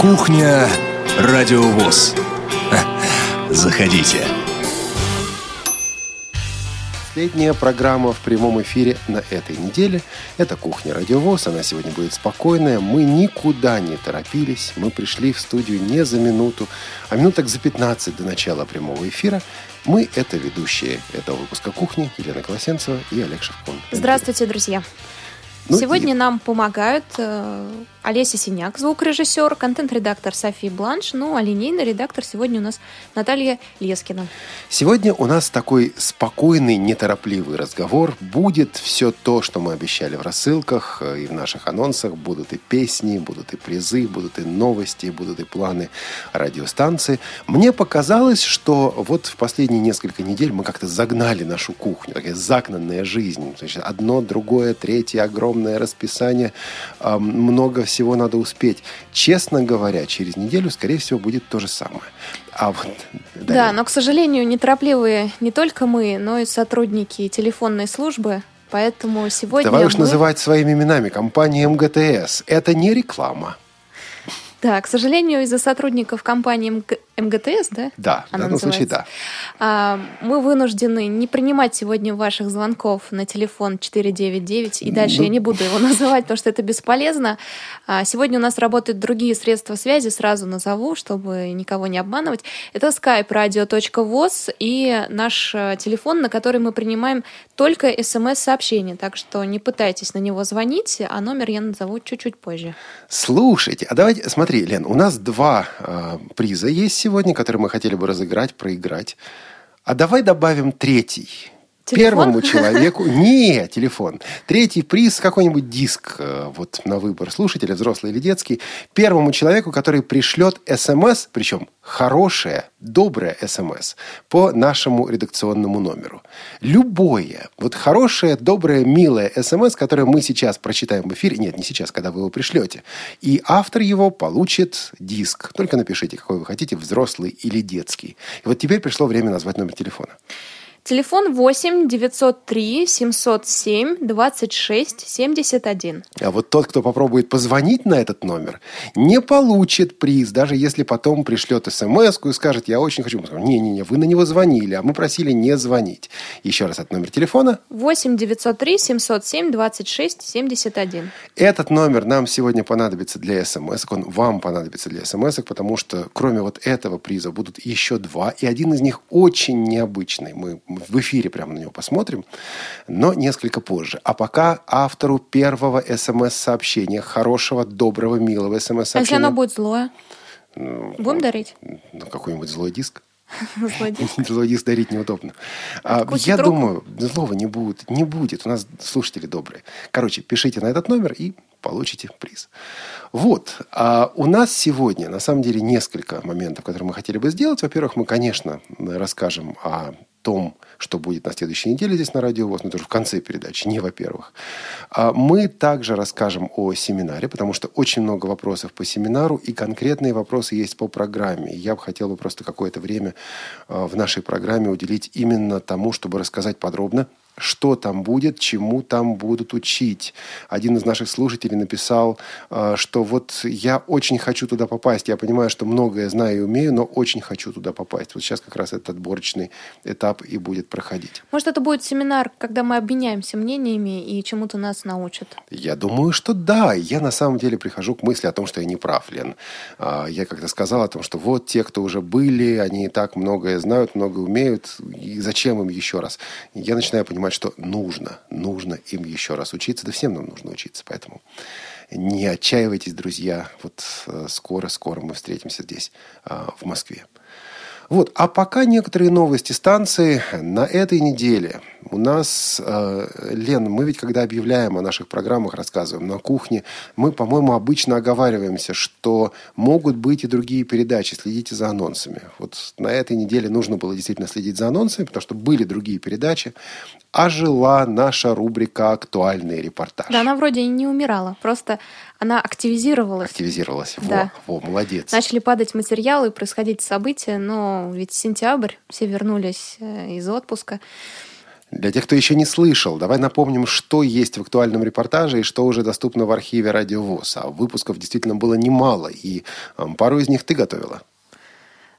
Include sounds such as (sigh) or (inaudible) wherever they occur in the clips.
Кухня Радиовоз. Заходите. Последняя программа в прямом эфире на этой неделе. Это «Кухня Радиовоз». Она сегодня будет спокойная. Мы никуда не торопились. Мы пришли в студию не за минуту, а минуток за 15 до начала прямого эфира. Мы – это ведущие этого выпуска «Кухни» Елена Колосенцева и Олег Шевкун. Здравствуйте, друзья. Ну Сегодня и- нам помогают э, Олеся Синяк, звукорежиссер, контент-редактор София Бланш, ну а линейный редактор сегодня у нас Наталья Лескина. Сегодня у нас такой спокойный, неторопливый разговор. Будет все то, что мы обещали в рассылках э, и в наших анонсах. Будут и песни, будут и призы, будут и новости, будут и планы радиостанции. Мне показалось, что вот в последние несколько недель мы как-то загнали нашу кухню. Такая загнанная жизнь. Есть одно, другое, третье, огромное расписание. Много всего надо успеть. Честно говоря, через неделю, скорее всего, будет то же самое. А вот, Да, Дарья, но, к сожалению, неторопливые не только мы, но и сотрудники телефонной службы. Поэтому сегодня Давай уж мы- называть своими именами. Компания МГТС. Это не реклама. Да, к сожалению, из-за сотрудников компании МГТС, да? Да, в Она данном случае да. называется. А, мы вынуждены не принимать сегодня ваших звонков на телефон 499, и дальше Ну. я не буду его (laughs) называть, потому что это бесполезно. А, сегодня у нас работают другие средства связи, сразу назову, чтобы никого не обманывать. Это skype radio.voz и наш э, телефон, на который мы принимаем только смс-сообщения, так что не пытайтесь на него звонить, а номер я назову чуть-чуть позже. Слушайте, а давайте, смотри, Лен, у нас два э, приза есть сегодня, которые мы хотели бы разыграть, проиграть. А давай добавим третий. Телефон? Первому человеку... (laughs) Не, телефон. Третий приз, какой-нибудь диск э, вот на выбор слушателя, взрослый или детский. Первому человеку, который пришлет СМС, причем хорошее, доброе СМС, по нашему редакционному номеру. Любое, вот хорошее, доброе, милое СМС, которое мы сейчас прочитаем в эфире. Нет, не сейчас, когда вы его пришлете. И автор его получит диск. Только напишите, какой вы хотите, взрослый или детский. И вот теперь пришло время назвать номер телефона. Телефон 8 903 707 26 71. А вот тот, кто попробует позвонить на этот номер, не получит приз, даже если потом пришлет смс и скажет, я очень хочу. Не-не-не, вы на него звонили, а мы просили не звонить. Еще раз, этот номер телефона. 8 903 707 26 71. Этот номер нам сегодня понадобится для смс он вам понадобится для смс потому что кроме вот этого приза будут еще два, и один из них очень необычный. Мы в эфире прямо на него посмотрим, но несколько позже. А пока автору первого смс-сообщения, хорошего, доброго, милого А если смс-сообщения... оно будет злое? Ну, Будем дарить? ну, какой-нибудь (laughs) (laughs) злой диск. Злой диск. Дарить неудобно. А, я думаю, злого не будет. Не будет. У нас слушатели добрые. Короче, пишите на этот номер и получите приз. Вот. А у нас сегодня, на самом деле, несколько моментов, которые мы хотели бы сделать. Во-первых, мы, конечно, расскажем о том, что будет на следующей неделе здесь на Радио ВОЗ, но тоже в конце передачи, не во-первых. А Мы также расскажем о семинаре, потому что очень много вопросов по семинару, и конкретные вопросы есть по программе. Я бы хотел бы просто какое-то время а, в нашей программе уделить именно тому, чтобы рассказать подробно, что там будет, чему там будут учить. Один из наших слушателей написал, а, что вот я очень хочу туда попасть. Я понимаю, что многое знаю и умею, но очень хочу туда попасть. Вот сейчас как раз этот отборочный этап и будет проходить. Может, это будет семинар, когда мы обменяемся мнениями и чему-то нас научат? Я думаю, что да. Я на самом деле прихожу к мысли о том, что я не прав, Лен. А, Я как-то сказал о том, что вот те, кто уже были, они и так многое знают, многое умеют, и зачем им еще раз? Я начинаю понимать, что нужно, нужно им еще раз учиться. Да всем нам нужно учиться, поэтому не отчаивайтесь, друзья. Вот э, скоро-скоро мы встретимся здесь, а, в Москве. Вот, а пока некоторые новости станции на этой неделе. У нас, э, Лен, мы ведь когда объявляем о наших программах, рассказываем на кухне, мы, по-моему, обычно оговариваемся, что могут быть и другие передачи. Следите за анонсами. Вот на этой неделе нужно было действительно следить за анонсами, потому что были другие передачи. А жила наша рубрика «Актуальный репортаж». Да, она вроде не умирала, просто она активизировалась. Активизировалась. Да. Во, во, молодец. Начали падать материалы, происходить события, но ведь сентябрь, все вернулись э, из отпуска. Для тех, кто еще не слышал, давай напомним, что есть в актуальном репортаже и что уже доступно в архиве Радио ВОЗ. А выпусков действительно было немало, и пару из них ты готовила.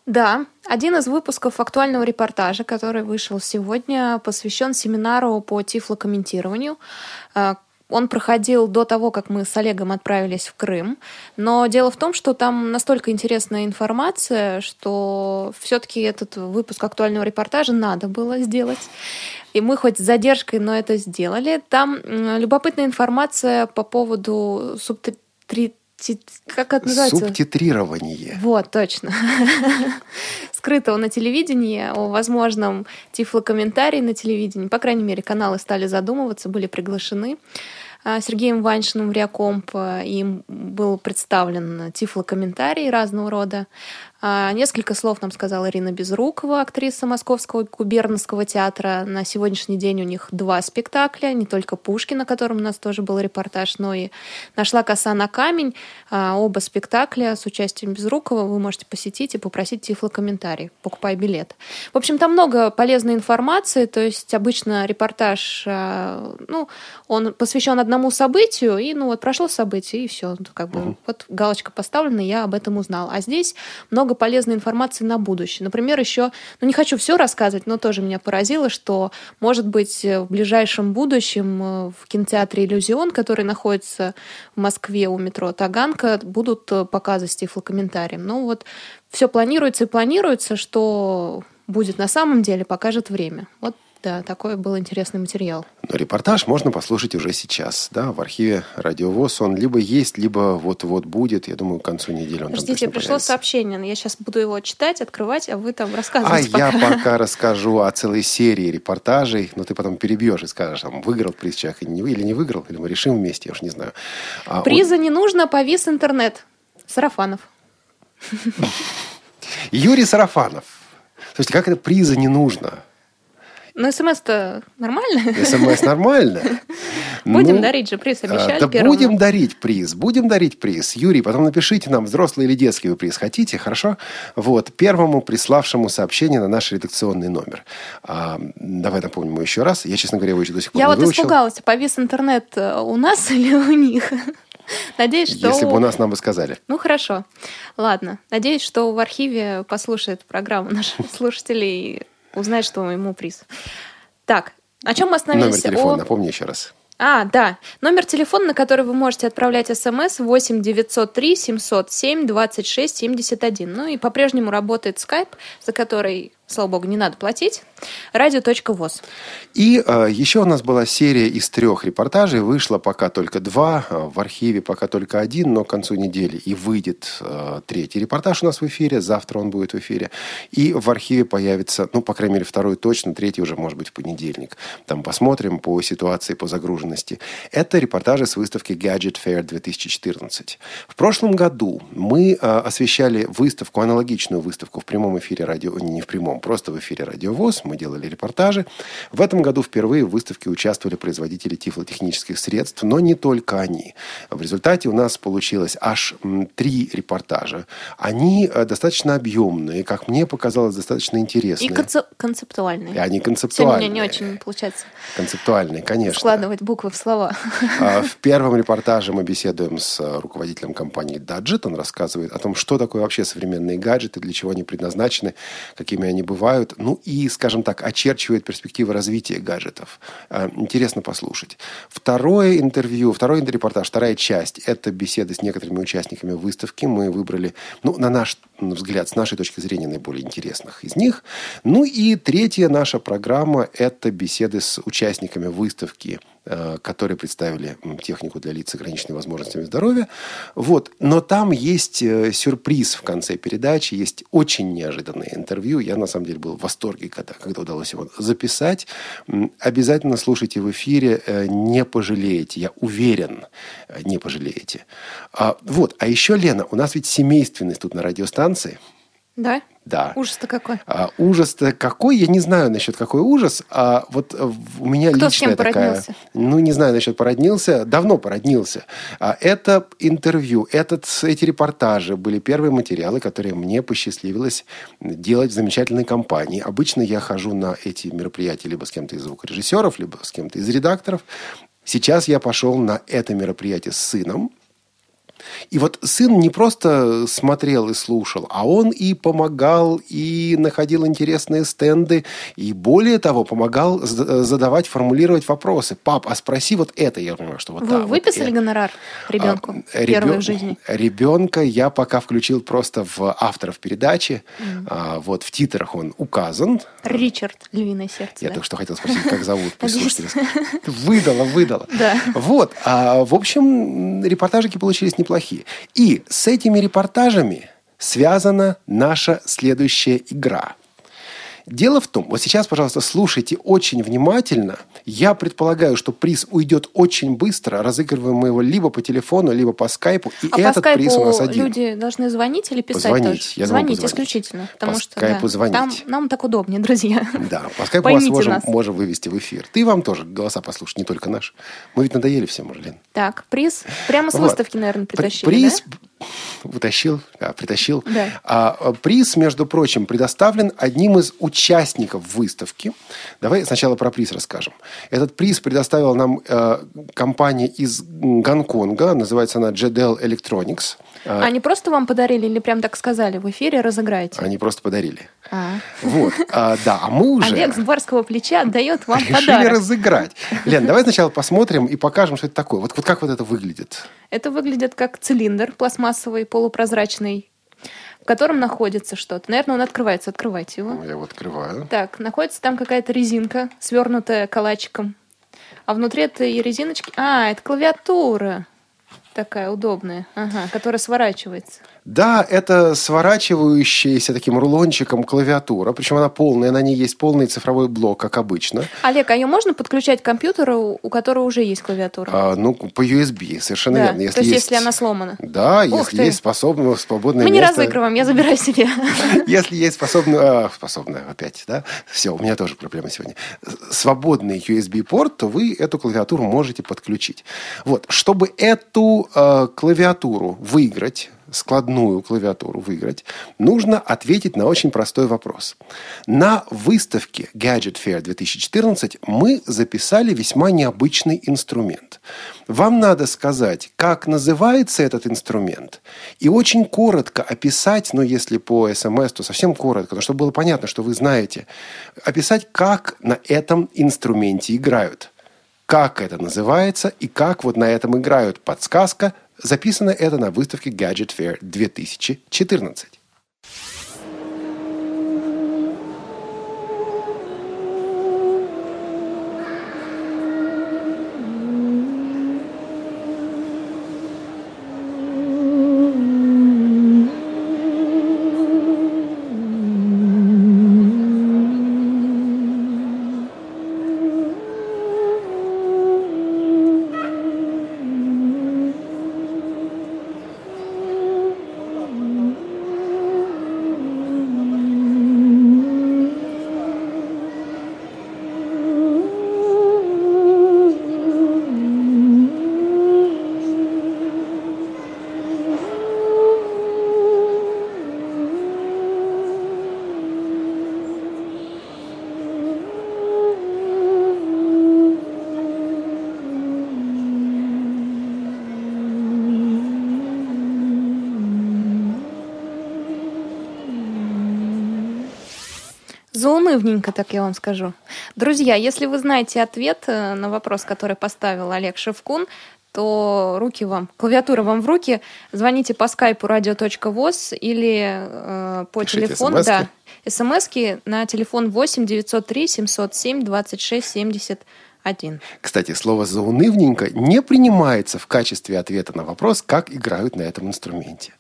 Да, один из выпусков актуального репортажа, который вышел сегодня, посвящен семинару по тифлокомментированию. Он проходил до того, как мы с Олегом отправились в Крым. Но дело в том, что там настолько интересная информация, что все-таки этот выпуск актуального репортажа надо было сделать. И мы хоть с задержкой, но это сделали. Там любопытная информация по поводу субтитрирования как это называется? Субтитрирование. Вот, точно. (laughs) Скрытого на телевидении о возможном тифлокомментарии на телевидении. По крайней мере, каналы стали задумываться, были приглашены. А, Сергеем Ваншиным в Реакомп. Им был представлен тифлокомментарий разного рода. А, несколько слов нам сказала Ирина Безрукова, актриса Московского губернского театра. На сегодняшний день у них два спектакля, не только Пушкин, на котором у нас тоже был репортаж, но и «Нашла коса на камень». А, оба спектакля с участием Безрукова вы можете посетить и попросить тифлокомментарий, покупая билет. В общем, там много полезной информации, то есть обычно репортаж, а, ну, он посвящен одному событию, и ну вот прошло событие, и все, как бы угу. вот галочка поставлена, я об этом узнал. А здесь много много полезной информации на будущее. Например, еще, ну не хочу все рассказывать, но тоже меня поразило, что, может быть, в ближайшем будущем э, в кинотеатре «Иллюзион», который находится в Москве у метро Таганка, будут э, показы с тифлокомментарием. Ну вот все планируется и планируется, что будет на самом деле, покажет время. Вот да, такой был интересный материал. Но репортаж можно послушать уже сейчас, да, в архиве Радиовоз. Он либо есть, либо вот-вот будет. Я думаю, к концу недели он Подождите, пришло появится. сообщение. Я сейчас буду его читать, открывать, а вы там рассказываете А пока. я пока расскажу о целой серии репортажей, но ты потом перебьешь и скажешь, там, выиграл приз человек или не, или не выиграл, или мы решим вместе, я уж не знаю. А Приза он... не нужно, повис интернет. Сарафанов. Юрий Сарафанов. Слушайте, как это приза не нужно? Ну, смс-то нормально? СМС нормально. (laughs) Будем ну, дарить же приз, обещали Да первому. будем дарить приз, будем дарить приз. Юрий, потом напишите нам, взрослый или детский вы приз хотите, хорошо? Вот, первому приславшему сообщение на наш редакционный номер. А, давай напомним еще раз. Я, честно говоря, его еще до сих пор Я не вот выучил. испугалась, повис интернет э, у нас (laughs) или у них? Надеюсь, что... Если бы у нас нам бы сказали. Ну, хорошо. Ладно. Надеюсь, что в архиве послушает программу наших (laughs) слушателей узнать, что ему приз. Так, о чем мы остановились? Номер телефона, о... напомни еще раз. А, да. Номер телефона, на который вы можете отправлять смс 8 903 707 26 71. Ну и по-прежнему работает скайп, за который слава богу, не надо платить. Радио.воз. И э, еще у нас была серия из трех репортажей. Вышло пока только два, э, в архиве пока только один, но к концу недели и выйдет э, третий репортаж у нас в эфире. Завтра он будет в эфире. И в архиве появится, ну, по крайней мере, второй точно, третий уже, может быть, в понедельник. Там посмотрим по ситуации, по загруженности. Это репортажи с выставки Gadget Fair 2014. В прошлом году мы э, освещали выставку, аналогичную выставку в прямом эфире радио, не в прямом, просто в эфире «Радиовоз». Мы делали репортажи. В этом году впервые в выставке участвовали производители тифлотехнических средств, но не только они. В результате у нас получилось аж три репортажа. Они э, достаточно объемные, как мне показалось, достаточно интересные. И концеп- концептуальные. И они концептуальные. Сегодня не очень получается. Концептуальные, конечно. Складывать буквы в слова. А, в первом репортаже мы беседуем с э, руководителем компании Dadget. Он рассказывает о том, что такое вообще современные гаджеты, для чего они предназначены, какими они бывают, ну и, скажем так, очерчивает перспективы развития гаджетов. А, интересно послушать. Второе интервью, второй репортаж, вторая часть – это беседы с некоторыми участниками выставки. Мы выбрали, ну, на наш взгляд, с нашей точки зрения, наиболее интересных из них. Ну и третья наша программа – это беседы с участниками выставки Э, которые представили технику для лиц с ограниченными возможностями здоровья. Вот. Но там есть э, сюрприз в конце передачи, есть очень неожиданное интервью. Я, на самом деле, был в восторге, когда, когда удалось его записать. Обязательно слушайте в эфире, э, не пожалеете. Я уверен, не пожалеете. А, вот. А еще, Лена, у нас ведь семейственность тут на радиостанции – Да? Да. Ужас-то какой. А, ужас-то какой, я не знаю насчет какой ужас. А вот э, у меня Кто с личная кем такая... породнился? Ну, не знаю насчет породнился. Давно породнился. А, это интервью, этот, эти репортажи были первые материалы, которые мне посчастливилось делать в замечательной компании. Обычно я хожу на эти мероприятия либо с кем-то из звукорежиссеров, либо с кем-то из редакторов. Сейчас я пошел на это мероприятие с сыном. И вот сын не просто смотрел и слушал, а он и помогал, и находил интересные стенды, и более того, помогал задавать, формулировать вопросы. Пап, а спроси вот это. Я понимаю, что вот Вы да, выписали вот гонорар ребенку а, ребен- в жизни? Ребенка я пока включил просто в авторов передачи. А, вот в титрах он указан. Ричард, львиное сердце. Я да? только что хотел спросить, как зовут (laughs) слушателей. Выдала, выдала. (laughs) Да. Вот. А, в общем, репортажики получились неплохие. И с этими репортажами связана наша следующая игра. Дело в том, вот сейчас, пожалуйста, слушайте очень внимательно. Я предполагаю, что приз уйдет очень быстро. Разыгрываем мы его либо по телефону, либо по скайпу. И А этот по приз у нас скайпу один. люди должны звонить или писать Звонить. тоже? Я думаю, звонить позвонить. исключительно. Потому По что скайпу да, звонить. Там, нам так удобнее, друзья. Да, по скайпу вас Поймите можем, нас. можем вывести в эфир. Ты вам тоже голоса послушать, не только наш. Мы ведь надоели всем, Марлен. Так, приз прямо с Вот. выставки, наверное, При- притащили, Приз да? Утащил, да, притащил. Да. А, а, приз, между прочим, предоставлен одним из участников выставки. Давай сначала про приз расскажем. Этот приз предоставила нам э, компания из Гонконга. Называется она JDL Electronics. А, Они просто вам подарили или прям так сказали в эфире разыграете? Они просто подарили. А. Вот. А, да, а мы уже... Олег с барского плеча отдает вам (laughs) Решили подарок. разыграть. Лен, давай сначала посмотрим и покажем, что это такое. Вот, вот как вот это выглядит. Это выглядит как цилиндр пластмассовый, полупрозрачный, в котором находится что-то. Наверное, он открывается. Открывайте его. Я его открываю. Так, находится там какая-то резинка, свернутая калачиком. А внутри этой резиночки... А, это клавиатура. Такая удобная, ага, которая сворачивается. Да, это сворачивающаяся таким рулончиком клавиатура, причем она полная, на ней есть полный цифровой блок, как обычно. Олег, а ее можно подключать к компьютеру, у которого уже есть клавиатура? А, ну, по USB, совершенно да. верно. То есть, если она сломана. Да, Ух если ты. есть способное, свободное Мы не место. разыгрываем, я забираю себе. (laughs) Если есть способное... а, способное опять, да? Все, у меня тоже проблема сегодня. Свободный USB-порт, то вы эту клавиатуру можете подключить. Вот, чтобы эту э, клавиатуру выиграть, складную клавиатуру выиграть, нужно ответить на очень простой вопрос. На выставке Gadget Fair 2014 мы записали весьма необычный инструмент. Вам надо сказать, как называется этот инструмент, и очень коротко описать, ну, если по СМС, то совсем коротко, но чтобы было понятно, что вы знаете, описать, как на этом инструменте играют как это называется и как вот на этом играют. Подсказка. Записано это на выставке Gadget Fair 2014. Заунывненько, так я вам скажу. Друзья, если вы знаете ответ э, на вопрос, который поставил Олег Шевкун, то руки вам, клавиатура вам в руки. Звоните по скайпу radio.voz или э, по Пишите телефону. смски. Да, смски на телефон 8 903 707 26 71. Кстати, слово «заунывненько» не принимается в качестве ответа на вопрос, как играют на этом инструменте.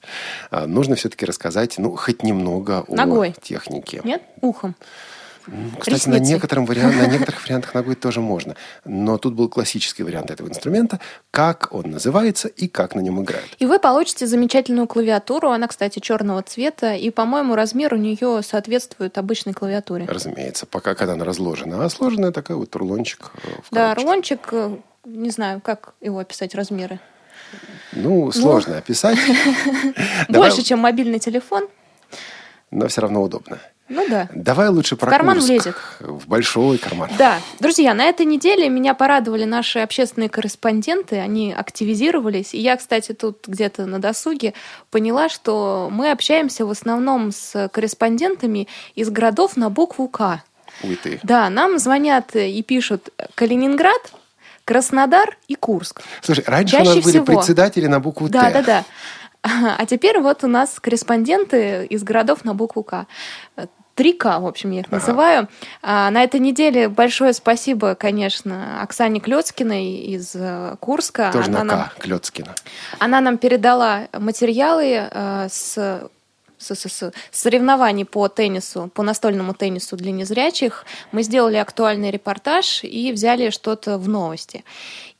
А, нужно все-таки рассказать, ну, хоть немного о Ногой. технике. Нет? Ухом. Кстати, ресницей. на, некотором вариант, на некоторых вариантах ногой тоже можно. Но тут был классический вариант этого инструмента. Как он называется и как на нем играют. И вы получите замечательную клавиатуру. Она, кстати, черного цвета. И, по-моему, размер у нее соответствует обычной клавиатуре. Разумеется, пока когда она разложена. А сложенная такая вот рулончик. э, Да, рулончик, э, не знаю, как его описать размеры. Ну, сложно описать. (laughs) Давай- Больше, чем мобильный телефон. Но все равно удобно. Ну да. Давай лучше про карман Курск. влезет. В большой карман. Да, друзья, на этой неделе меня порадовали наши общественные корреспонденты, они активизировались. И я, кстати, тут где-то на досуге поняла, что мы общаемся в основном с корреспондентами из городов на букву К. Уй ты. Да, нам звонят и пишут Калининград, Краснодар и Курск. Слушай, раньше Чаще у нас были всего. председатели на букву Да, Т. да, да. (laughs) А теперь вот у нас корреспонденты из городов на букву К. 3К, в общем, я их называю. А, на этой неделе большое спасибо, конечно, Оксане Клёцкиной из э, Курска. Тоже Она на нам, К. Клёцкина. она нам передала материалы э, с с- с- с- соревнований по теннису, по настольному теннису для незрячих. Мы сделали актуальный репортаж и взяли что-то в новости.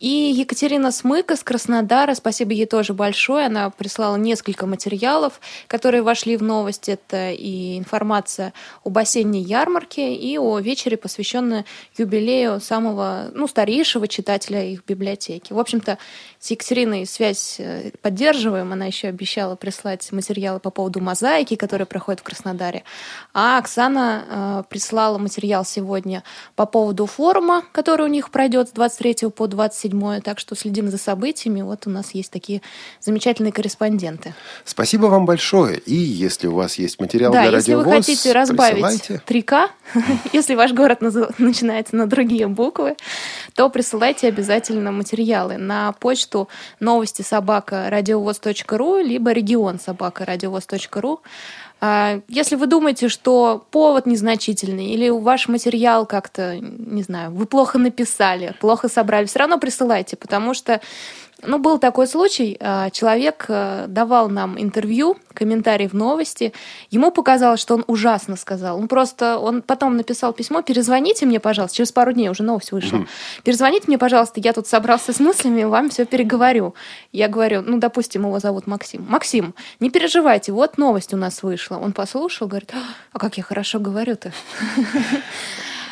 И Екатерина Смык из Краснодара, спасибо ей тоже большое, она прислала несколько материалов, которые вошли в новости. Это и информация об осенней ярмарке, и о вечере, посвященной юбилею самого, ну, старейшего читателя их библиотеки. В общем-то, с Екатериной связь э, поддерживаем. Она еще обещала прислать материалы по поводу мозаики, которая проходит в Краснодаре. А Оксана э, прислала материал сегодня по поводу форума, который у них пройдет с 23 по 27. Так что следим за событиями. Вот у нас есть такие замечательные корреспонденты. Спасибо вам большое. И если у вас есть материал да, для если вы радиовоз, хотите разбавить присылайте. 3К, (laughs) если ваш город начинается на другие буквы, то присылайте обязательно материалы на почту новости собака радиовоз.ру либо регион собака радиовоз.ру. А, Если вы думаете, что повод незначительный или ваш материал как-то, не знаю, вы плохо написали, плохо собрали, все равно присылайте, потому что ну, был такой случай, а, человек э, давал нам интервью, комментарий в новости, ему показалось, что он ужасно сказал. Он просто, он потом написал письмо, перезвоните мне, пожалуйста, через пару дней уже новость вышла. Перезвоните мне, пожалуйста, я тут собрался с мыслями, вам все переговорю. Я говорю, ну, допустим, его зовут Максим. Максим, не переживайте, вот новость у нас вышла. Он послушал, говорит, а как я хорошо говорю-то.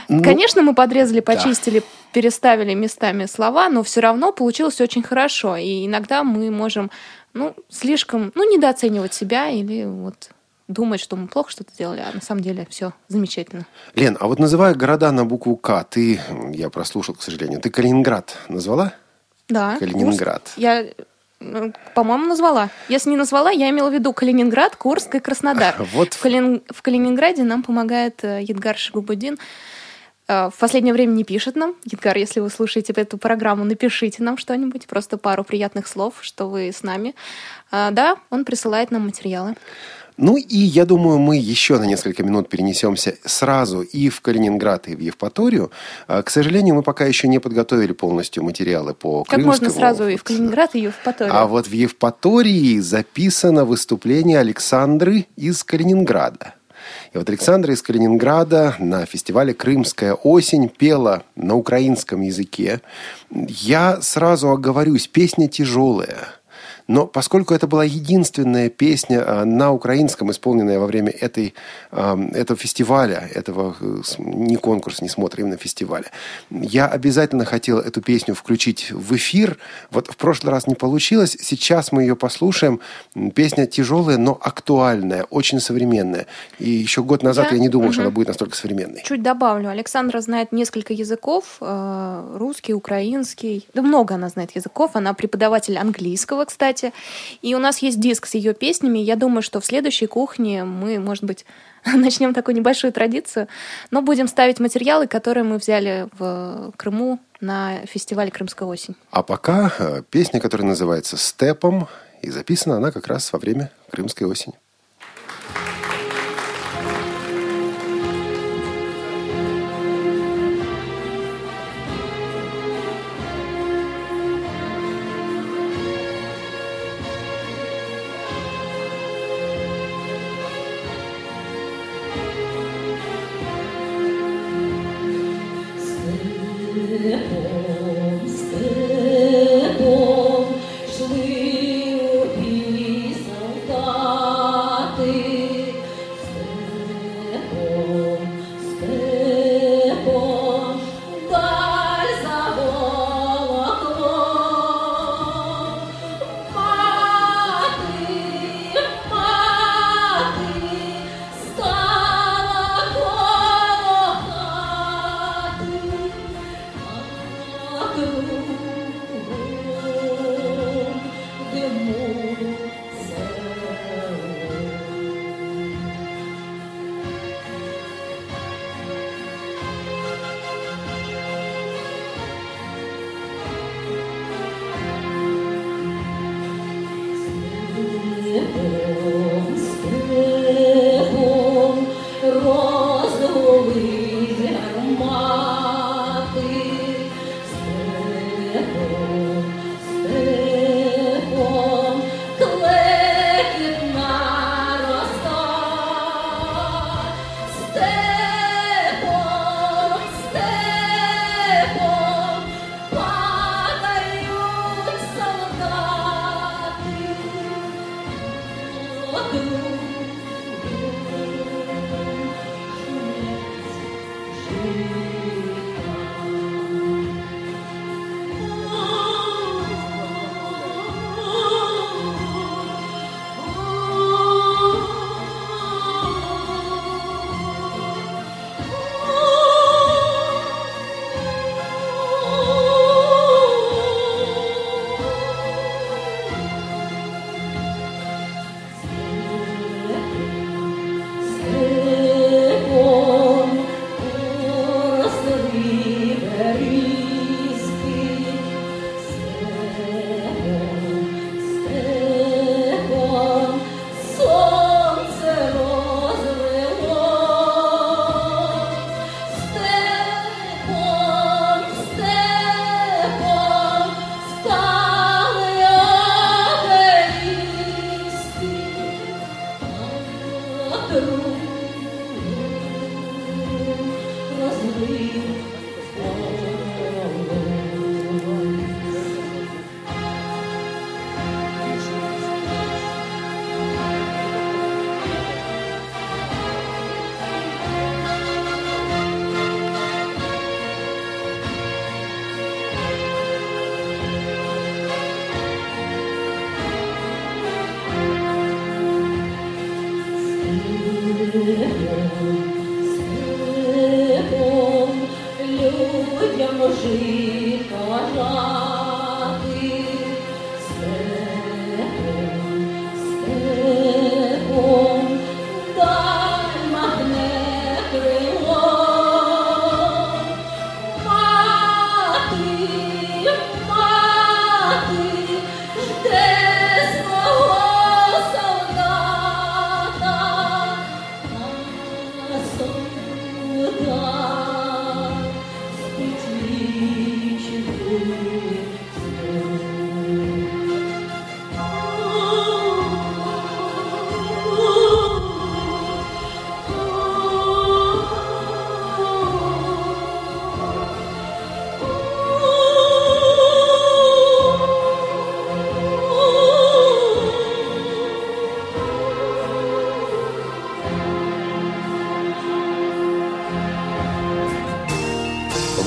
Ну, Конечно, мы подрезали, почистили, переставили местами слова, но все равно получилось очень хорошо. И иногда мы можем, ну, слишком, ну, недооценивать себя или вот думать, что мы плохо что-то делали, а на самом деле все замечательно. Лен, а вот называя города на букву К, ты, я прослушал, к сожалению, ты Калининград назвала? Да. Калининград. Курск. Я, ну, по-моему, назвала. Если не назвала, я имела в виду Калининград, Курск и Краснодар. (laughs) Вот. В, Калин- в Калининграде нам помогает э, Едгар Шигубудин. Э, В последнее время не пишет нам. Едгар, если вы слушаете эту программу, напишите нам что-нибудь, просто пару приятных слов, что вы с нами. А, Да, он присылает нам материалы. Ну и я думаю, мы еще на несколько минут перенесемся сразу и в Калининград, и в Евпаторию. А, К сожалению, мы пока еще не подготовили полностью материалы по Как можно Крымскому. сразу и в Калининград, и в Евпаторию. А вот в Евпатории записано выступление Александры из Калининграда. И вот Александра из Калининграда на фестивале «Крымская осень» пела на украинском языке. Я сразу оговорюсь, песня тяжелая. Но поскольку это была единственная песня а, на украинском, исполненная во время этой, этого фестиваля, этого э, не конкурса, не смотра, именно фестиваля, я обязательно хотел эту песню включить в эфир. Вот в прошлый раз не получилось. Сейчас мы ее послушаем. Песня тяжелая, но актуальная, очень современная. И еще год назад Да? я не думал, что Мгм. она будет настолько современной. Чуть добавлю. Александра знает несколько языков. э, Русский, украинский. Да много она знает языков. Она преподаватель английского, кстати. И у нас есть диск с ее песнями. Я думаю, что в следующей кухне мы, может быть, (laughs) начнем такую небольшую традицию. Но будем ставить материалы, которые мы взяли в Крыму на фестивале «Крымская осень». А пока э, песня, которая называется «Степом», и записана она как раз во время Крымской осени.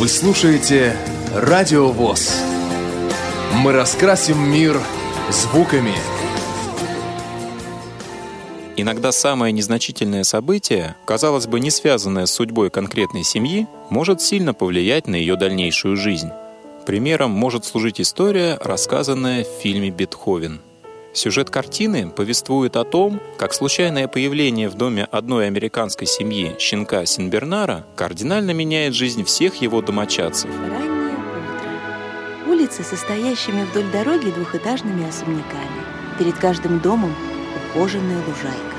Слушаете Радио ВОЗ. Мы раскрасим мир звуками. Иногда самое незначительное событие, казалось бы, не связанное с судьбой конкретной семьи, может сильно повлиять на ее дальнейшую жизнь. Примером может служить история, рассказанная в фильме «Бетховен». Сюжет картины повествует о том, как случайное появление в доме одной американской семьи щенка Синбернара кардинально меняет жизнь всех его домочадцев. Раннее утро. Улицы, состоящими вдоль дороги двухэтажными особняками. Перед каждым домом ухоженная лужайка.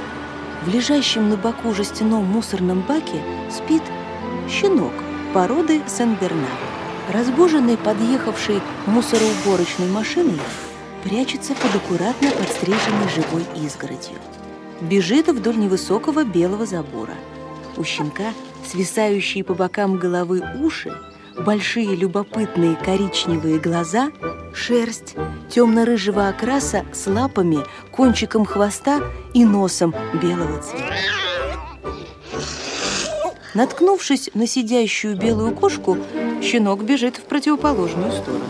В лежащем на боку жестяном мусорном баке спит щенок породы Сен-Бернар. Разбуженный подъехавшей мусороуборочной машиной, прячется под аккуратно подстриженной живой изгородью. Бежит вдоль невысокого белого забора. У щенка свисающие по бокам головы уши, большие любопытные коричневые глаза, шерсть темно-рыжего окраса с лапами, кончиком хвоста и носом белого цвета. Наткнувшись на сидящую белую кошку, щенок бежит в противоположную сторону.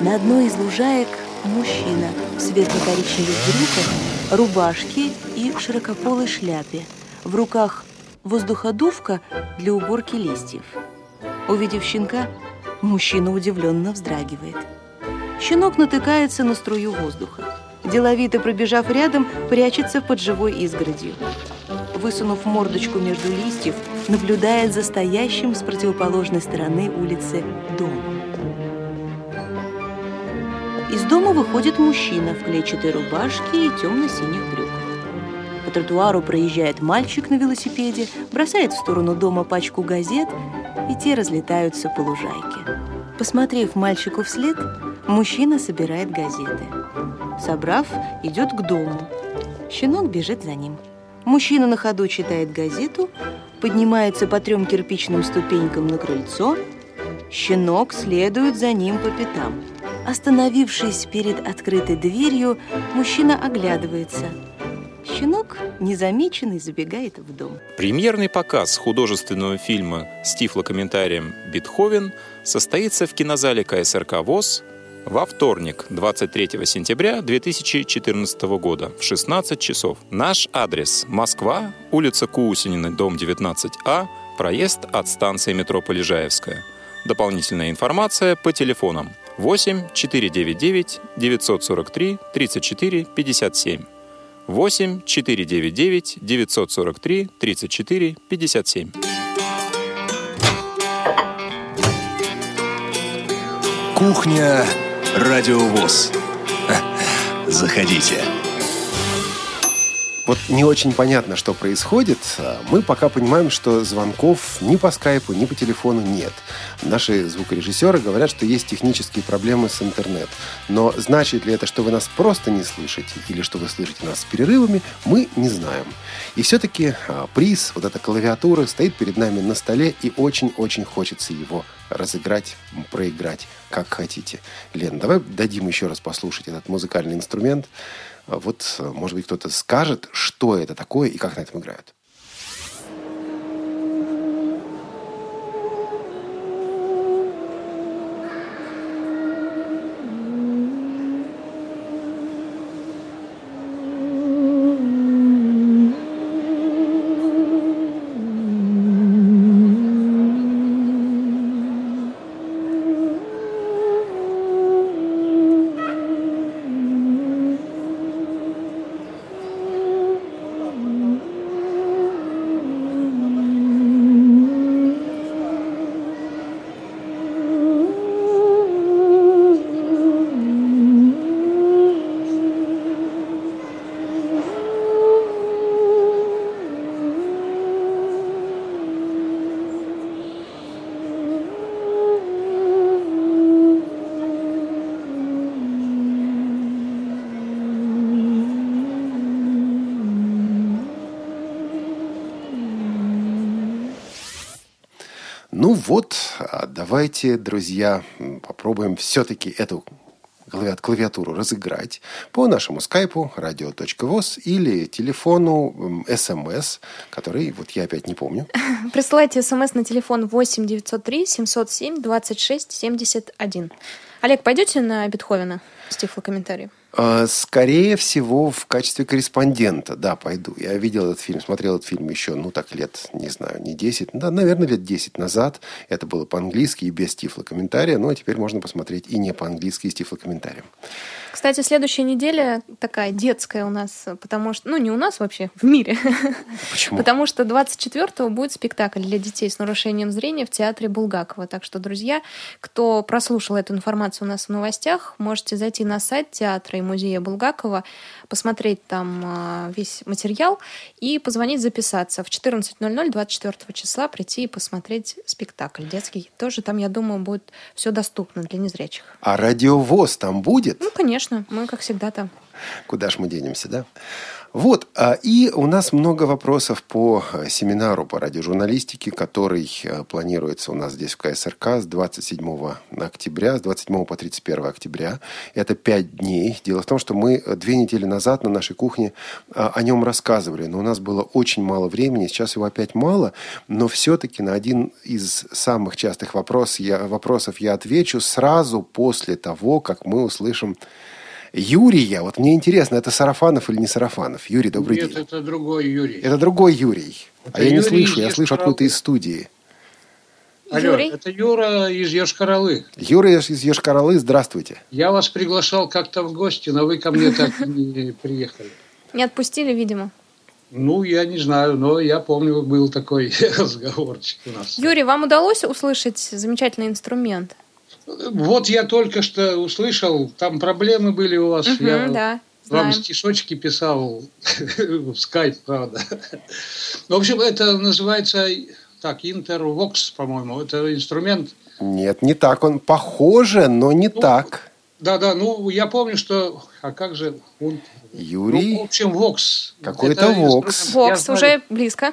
На одной из лужаек мужчина в светло-коричневых брюках, рубашке и широкополой шляпе. В руках воздуходувка для уборки листьев. Увидев щенка, мужчина удивленно вздрагивает. Щенок натыкается на струю воздуха. Деловито пробежав рядом, прячется под живой изгородью. Высунув мордочку между листьев, наблюдает за стоящим с противоположной стороны улицы домом. Дома выходит мужчина в клетчатой рубашке и темно-синих брюках. По тротуару проезжает мальчик на велосипеде, бросает в сторону дома пачку газет, и те разлетаются по лужайке. Посмотрев мальчику вслед, мужчина собирает газеты. Собрав, идет к дому. Щенок бежит за ним. Мужчина на ходу читает газету, поднимается по трем кирпичным ступенькам на крыльцо. Щенок следует за ним по пятам. Остановившись перед открытой дверью, мужчина оглядывается. Щенок, незамеченный, забегает в дом. Премьерный показ художественного фильма с тифлокомментарием «Бетховен» состоится в кинозале КСРК ВОЗ во вторник, 23 сентября 2014 года в 16 часов. Наш адрес – Москва, улица Кусинина, дом 19А, проезд от станции метро Полежаевская. Дополнительная информация по телефонам 8 499 943 34 57. 8 499 943 34 57. Кухня Радиовоз. (laughs) Заходите. Вот не очень понятно, что происходит. Мы пока понимаем, что звонков ни по скайпу, ни по телефону нет. Наши звукорежиссеры говорят, что есть технические проблемы с интернет. Но значит ли это, что вы нас просто не слышите или что вы слышите нас с перерывами, мы не знаем. И все-таки а, приз, вот эта клавиатура, стоит перед нами на столе, и очень-очень хочется его разыграть, проиграть, как хотите. Лен, давай дадим еще раз послушать этот музыкальный инструмент. А вот, может быть, кто-то скажет, что это такое и как на этом играют. Давайте, друзья, попробуем все-таки эту клавиатуру разыграть по нашему скайпу radio.voz или телефону СМС, который, вот я опять не помню. (laughs) Присылайте СМС на телефон 8 903 707 26 71. Олег, пойдете на Бетховена с тифлокомментарием? А, скорее всего, в качестве корреспондента, да, пойду. Я видел этот фильм, смотрел этот фильм еще, ну, так лет, не знаю, не 10, да, наверное, лет 10 назад. Это было по-английски и без тифлокомментария, но теперь можно посмотреть и не по-английски, и с тифлокомментарием. Кстати, следующая неделя такая детская у нас, потому что, ну, не у нас вообще, в мире. Почему? Потому что 24-го будет спектакль для детей с нарушением зрения в театре Булгакова. Так что, друзья, кто прослушал эту информацию у нас в новостях, можете зайти на сайт театра и музея Булгакова, посмотреть там а, весь материал и позвонить записаться. В 14.00 24 числа прийти и посмотреть спектакль детский. Тоже там, я думаю, будет все доступно для незрячих. А радиовоз там будет? Ну, конечно, мы, как всегда, там. Куда ж мы денемся, да? Вот, а, и у нас много вопросов по э, семинару по радиожурналистике, который э, планируется у нас здесь в КСРК с 27 октября, с 27 по 31 октября. Это пять дней. Дело в том, что мы две недели назад на нашей кухне о нем рассказывали, но у нас было очень мало времени, сейчас его опять мало, но все-таки на один из самых частых вопрос, я, вопросов я отвечу сразу после того, как мы услышим Юрия. Вот мне интересно, это Сарафанов или не Сарафанов? Юрий, добрый Нет, день. Нет, это другой Юрий. Это другой Юрий. Это а я не слышу, я слышу откуда-то из студии. Алло, Юрий? это Юра из Ешкаралы. Юра из Ешкаралы, здравствуйте. Я вас приглашал как-то в гости, но вы ко мне так (laughs) не приехали. Не отпустили, видимо. Ну, я не знаю, но я помню, был такой (laughs) разговорчик у нас. Юрий, вам удалось услышать замечательный инструмент? Вот я только что услышал, там проблемы были у вас. Угу, я да, вам стишочки писал (laughs) в скайп, правда. В общем, это называется так, интервокс, по-моему. Это инструмент. Нет, не так. Он похоже, но не ну, так. Да, да, ну я помню, что. А как же он. Юрий. Ну, в общем, Вокс. Какой-то Вокс. Вокс уже близко.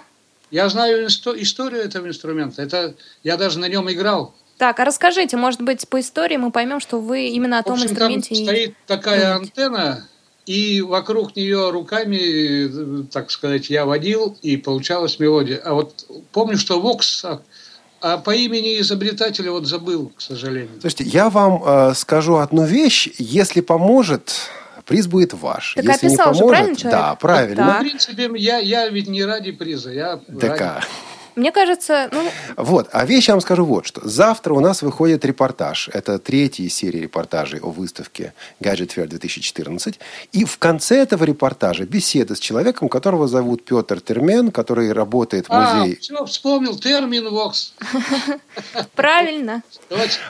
Я знаю историю этого инструмента. Это я даже на нем играл. Так, а расскажите, может быть, по истории мы поймем, что вы именно о том в общем, инструменте... Там стоит такая антенна, и вокруг нее руками, так сказать, я водил, и получалась мелодия. А вот помню, что Вокс, а, а по имени изобретателя вот забыл, к сожалению. Слушайте, я вам э, скажу одну вещь. Если поможет, приз будет ваш. Так Если описал не поможет, же, правильно человек? Да, правильно. Так. В принципе, я, я ведь не ради приза, я Так, ради... а. Мне кажется, ну, Вот, а вещь я вам скажу вот что. Завтра у нас выходит репортаж. Это третья из серии репортажей о выставке Gadget Fair 2014. И в конце этого репортажа беседа с человеком, которого зовут Петр Термен, который работает в музее... А, все, вспомнил, термин Вокс. (laughs) правильно.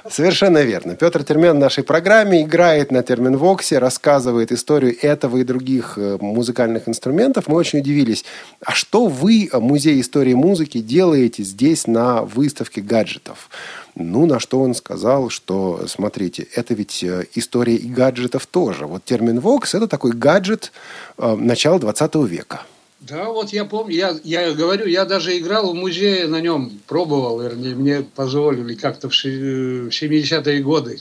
Совершенно верно. Петр Термен в нашей программе играет на терминвоксе, рассказывает историю этого и других э, музыкальных инструментов. Мы очень удивились. А что вы, э, Музей истории музыки, делаете здесь на выставке гаджетов? Ну, на что он сказал, что, смотрите, это ведь э, история и гаджетов тоже. Вот термин «вокс» – это такой гаджет э, начала 20 века. Да, вот я помню, я, я говорю, я даже играл в музее на нем, пробовал, вернее, мне позволили как-то в ши- в 70-е годы.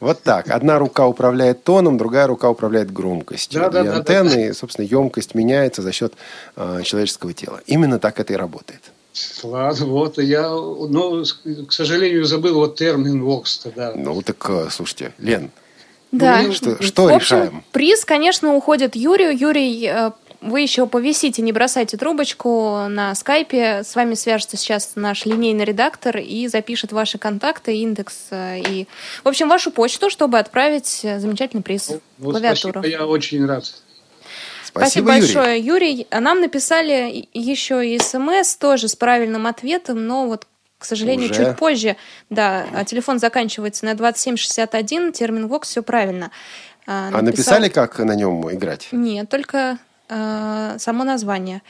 Вот так. Одна рука управляет тоном, другая рука управляет громкостью. Да, да, и да, антенны, да. и, собственно, емкость меняется за счет э, человеческого тела. Именно так это и работает. Ладно, вот, я, ну, к сожалению, забыл вот термин Вокс тогда. Ну, так, э, слушайте, Лен, Да. Ну, что- что в общем, решаем? приз, конечно, уходит Юрию. Юрий, э, вы еще повисите, не бросайте трубочку на скайпе. С вами свяжется сейчас наш линейный редактор и запишет ваши контакты, индекс э, и, в общем, вашу почту, чтобы отправить э, замечательный приз. Ну, клавиатуру. спасибо, я очень рад. спасибо, Юрий. большое, Юрий. А Нам написали еще и смс тоже с правильным ответом, но вот, к сожалению, Уже? чуть позже. Да, а телефон заканчивается на 2761, термин ВОКС, все правильно. А написал- написали, как на нем играть? Нет, только э, само название.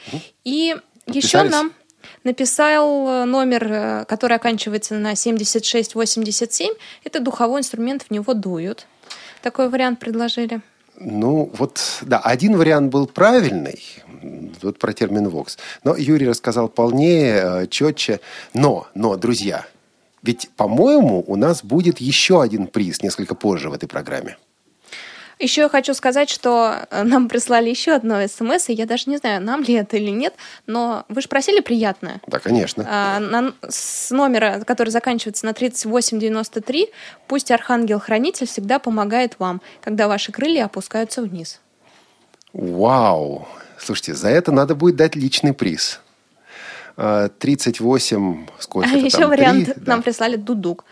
И еще нам написал э, номер, э, который оканчивается на 7687. Это духовой инструмент, в него дуют. Такой вариант предложили. Ну, вот, да, один вариант был правильный, вот про термин «вокс». Но Юрий рассказал полнее, четче. Но, но, друзья, Ведь, по-моему, у нас будет еще один приз несколько позже в этой программе. Еще я хочу сказать, что э, нам прислали еще одно смс, и я даже не знаю, нам ли это или нет, но вы же просили приятное. Да, конечно. А, на, с номера, который заканчивается на 3893, пусть Архангел-Хранитель всегда помогает вам, когда ваши крылья опускаются вниз. Вау! Слушайте, за это надо будет дать личный приз. 38, а, сколько (laughs) а еще там, вариант 3, нам да. прислали дудук.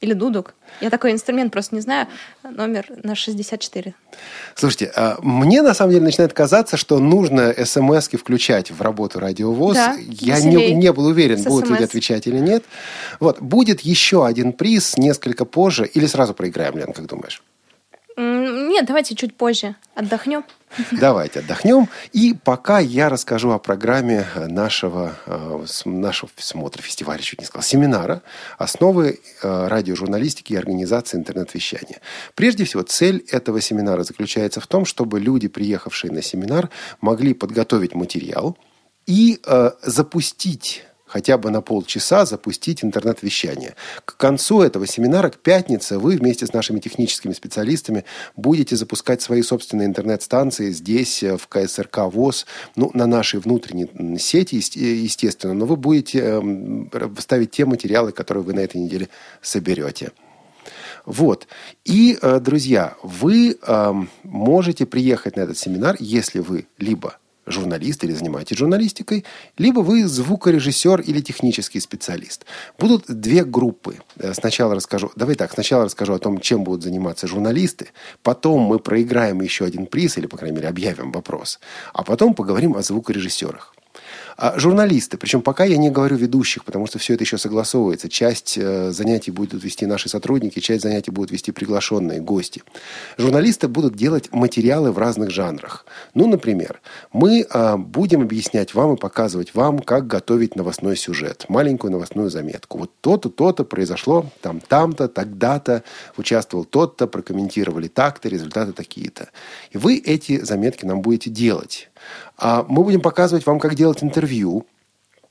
Или дудук. Я такой инструмент просто не знаю. Номер на 64. Слушайте, а мне на самом деле начинает казаться, что нужно смс включать в работу радиовоз. Да, Я не, не был уверен, будут люди отвечать или нет. Вот, будет еще один приз несколько позже. Или сразу проиграем, Лен, как думаешь? Нет, давайте чуть позже. Отдохнем. (laughs) Давайте отдохнем. И пока я расскажу о программе нашего, э, нашего смотра, фестиваля, чуть не сказал, семинара «Основы э, радиожурналистики и организации интернет-вещания». Прежде всего, цель этого семинара заключается в том, чтобы люди, приехавшие на семинар, могли подготовить материал и э, запустить хотя бы на полчаса запустить интернет-вещание. К концу этого семинара, к пятнице, вы вместе с нашими техническими специалистами будете запускать свои собственные интернет-станции здесь, э, в КСРК ВОЗ, ну, на нашей внутренней сети, естественно, но вы будете эм, ставить те материалы, которые вы на этой неделе соберете. Вот. И, э, друзья, вы эм, можете приехать на этот семинар, если вы либо журналист или занимаетесь журналистикой, либо вы звукорежиссер или технический специалист. Будут две группы. Э, сначала расскажу, давай так, сначала расскажу о том, чем будут заниматься журналисты, потом мы проиграем еще один приз, или, по крайней мере, объявим вопрос, а потом поговорим о звукорежиссерах. А журналисты, причем пока я не говорю ведущих, потому что все это еще согласовывается. Часть э, занятий будут вести наши сотрудники, часть занятий будут вести приглашенные гости. Журналисты будут делать материалы в разных жанрах. Ну, например, мы э, будем объяснять вам и показывать вам, как готовить новостной сюжет, маленькую новостную заметку. Вот то-то, то-то произошло, там, там-то, тогда-то, участвовал тот-то, прокомментировали так-то, результаты такие-то. И вы эти заметки нам будете делать. А мы будем показывать вам, как делать интервью.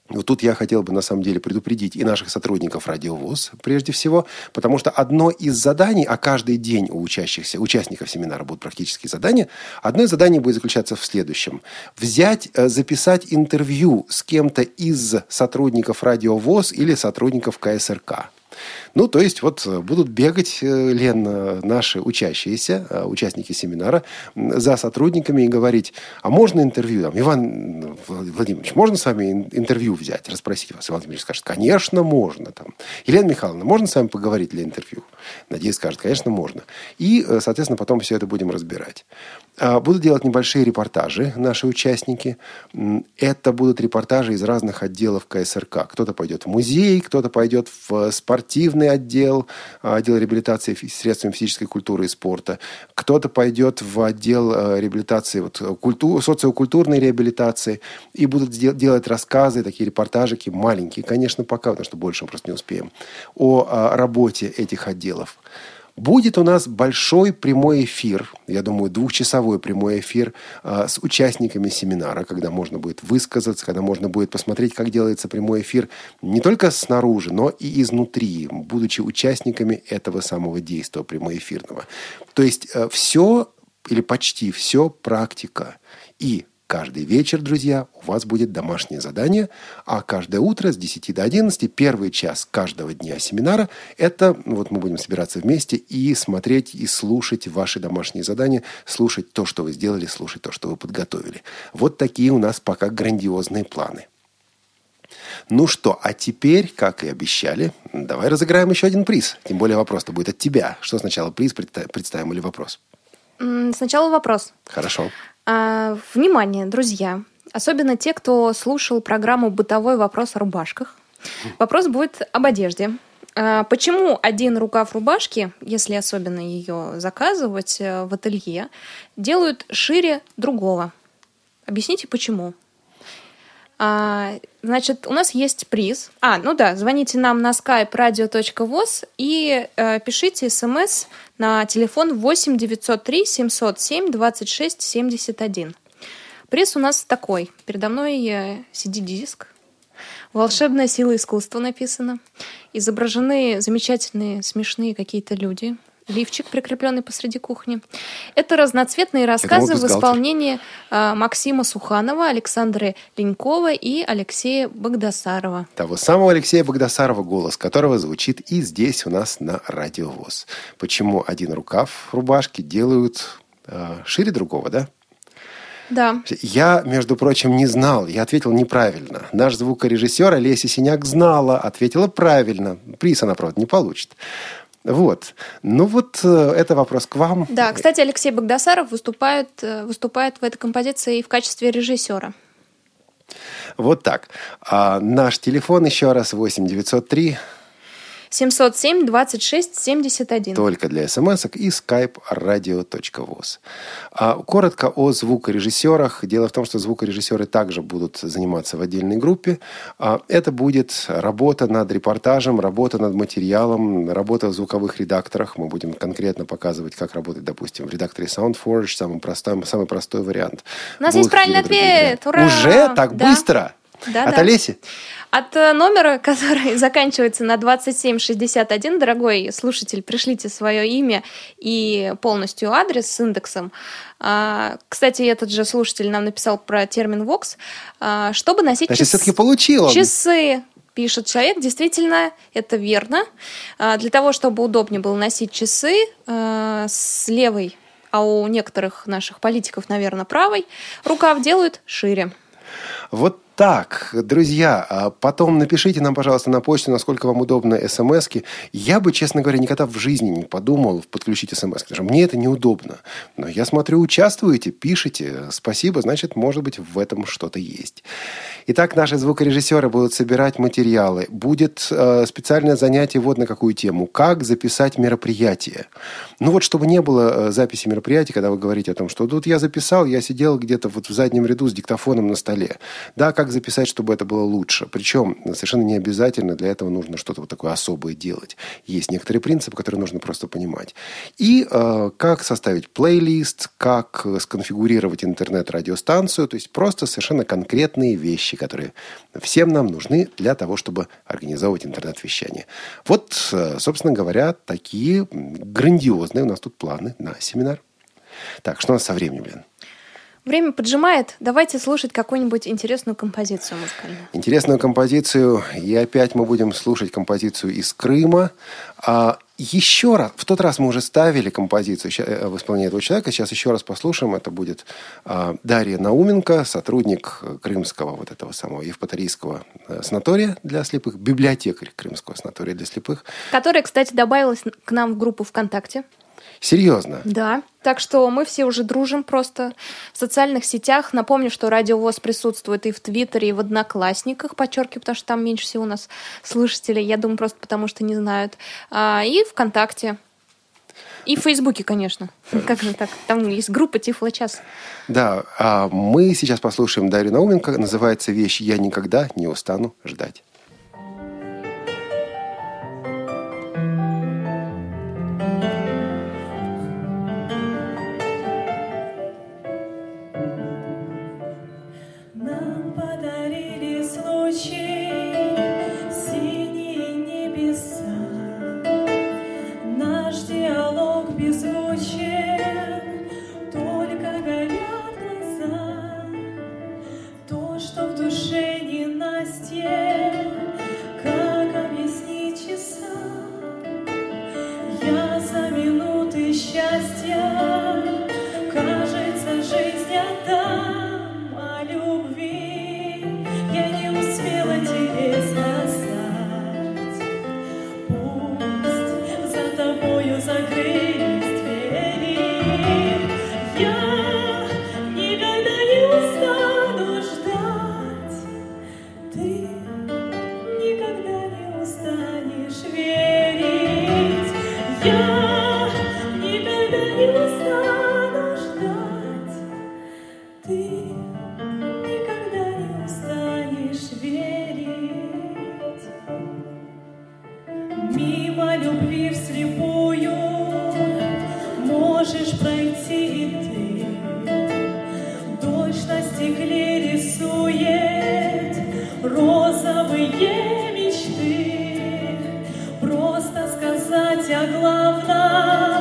Вот тут я хотел бы на самом деле предупредить и наших сотрудников радиовоз прежде всего, потому что одно из заданий, а каждый день у учащихся, участников семинара будут практические задания, одно из заданий будет заключаться в следующем. Взять, э, записать интервью с кем-то из сотрудников радиовоз или сотрудников КСРК. Ну, то есть вот э, будут бегать, э, Лен, э, наши учащиеся, участники семинара, за сотрудниками и говорить, а можно интервью? Там, Иван Владимирович, можно с вами интервью взять, расспросить вас? Иван Владимирович скажет, конечно, можно. Там. Елена Михайловна, можно с вами поговорить для интервью? Надеюсь, скажет, конечно, можно. И, соответственно, потом все это будем разбирать. А, будут делать небольшие репортажи наши участники. Это будут репортажи из разных отделов КСРК. Кто-то пойдет в музей, кто-то пойдет в спортивный отдел, а, отдел реабилитации средствами физической культуры и спорта. Кто-то пойдет в отдел а, реабилитации, вот, культу, социокультурной реабилитации. И будут делать рассказы, такие репортажики, маленькие, конечно, пока, потому что больше мы просто не успеем, о работе этих отделов. Будет у нас большой прямой эфир, я думаю, двухчасовой прямой эфир э, с участниками семинара, когда можно будет высказаться, когда можно будет посмотреть, как делается прямой эфир не только снаружи, но и изнутри, будучи участниками этого самого действия прямоэфирного. То есть э, все или почти все практика и Каждый вечер, друзья, у вас будет домашнее задание, а каждое утро с 10 до 11, первый час каждого дня семинара, это ну, вот мы будем собираться вместе и смотреть и слушать ваши домашние задания, слушать то, что вы сделали, слушать то, что вы подготовили. Вот такие у нас пока грандиозные планы. Ну что, а теперь, как и обещали, давай разыграем еще один приз. Тем более вопрос-то будет от тебя. Что сначала, приз представим или вопрос? Сначала вопрос. Хорошо. А, внимание, друзья! Особенно те, кто слушал программу «Бытовой вопрос о рубашках». Вопрос будет об одежде. А, почему один рукав рубашки, если особенно ее заказывать э, в ателье, делают шире другого? Объясните, почему. А, значит, у нас есть приз. А, ну да, звоните нам на skype radio.voz и э, пишите смс на телефон 8 903 707 26 71. Приз у нас такой. Передо мной CD-диск. Волшебная сила искусства написано. Изображены замечательные, смешные какие-то люди лифчик, прикрепленный посреди кухни. Это разноцветные рассказы в исполнении э, Максима Суханова, Александры Ленькова и Алексея Богдасарова. Того самого Алексея Богдасарова, голос которого звучит и здесь у нас на радиовоз. Почему один рукав рубашки делают э, шире другого, да? Да. Я, между прочим, не знал. Я ответил неправильно. Наш звукорежиссер Олеся Синяк знала, ответила правильно. Приз она, правда, не получит. Вот. Ну вот э, это вопрос к вам. Да, кстати, Алексей Богдасаров выступает, э, выступает в этой композиции и в качестве режиссера. Вот так. А наш телефон еще раз 8 903 707 26 71. Только для смс и skype radio.voz. А коротко о звукорежиссерах. Дело в том, что звукорежиссеры также будут заниматься в отдельной группе. А это будет работа над репортажем, работа над материалом, работа в звуковых редакторах. Мы будем конкретно показывать, как работать, допустим, в редакторе SoundForge, самый простой, самый простой вариант. У нас Будут есть правильный ответ! Ура! Уже так да. быстро? Да, От да. Олеси? От э, номера, (laughs) который заканчивается на 2761, дорогой слушатель, пришлите свое имя и полностью адрес с индексом. А, кстати, этот же слушатель нам написал про термин «вокс». А, чтобы носить Значит, час... все-таки получил часы, пишет человек, действительно, это верно. А, для того, чтобы удобнее было носить часы с левой а у некоторых наших политиков, наверное, правой, рукав делают шире. Вот так, друзья, а потом напишите нам, пожалуйста, на почту, насколько вам удобно смс -ки. Я бы, честно говоря, никогда в жизни не подумал подключить смс потому что мне это неудобно. Но я смотрю, участвуете, пишите. Спасибо, значит, может быть, в этом что-то есть. Итак, наши звукорежиссеры будут собирать материалы. Будет э, специальное занятие вот на какую тему. Как записать мероприятие. Ну вот, чтобы не было э, записи мероприятий, когда вы говорите о том, что тут я записал, я сидел где-то вот в заднем ряду с диктофоном на столе. Да, как записать, чтобы это было лучше. Причем совершенно не обязательно для этого нужно что-то вот такое особое делать. Есть некоторые принципы, которые нужно просто понимать. И э, как составить плейлист, как сконфигурировать интернет-радиостанцию, то есть просто совершенно конкретные вещи, которые всем нам нужны для того, чтобы организовывать интернет-вещание. Вот, э, собственно говоря, такие грандиозные у нас тут планы на семинар. Так, что у нас со временем, Лен? Время поджимает. Давайте слушать какую-нибудь интересную композицию музыкальную. Интересную композицию. И опять мы будем слушать композицию из Крыма. А еще раз, в тот раз мы уже ставили композицию э, в исполнении этого человека. Сейчас еще раз послушаем. Это будет а, Дарья Науменко, сотрудник крымского вот этого самого Евпаторийского э, санатория для слепых, библиотекарь крымского санатория для слепых. Которая, кстати, добавилась к нам в группу ВКонтакте. Серьезно? Да. Так что мы все уже дружим просто в социальных сетях. Напомню, что Радио ВОЗ присутствует и в Твиттере, и в Одноклассниках, подчеркиваю, потому что там меньше всего у нас слушателей. Я думаю, просто потому что не знают. А, и ВКонтакте. И в Фейсбуке, конечно. Как же так? Там есть группа Тифло час. Да, а мы сейчас послушаем Дарью Науменко. Называется вещь «Я никогда не устану ждать». розовые мечты, просто сказать о главном.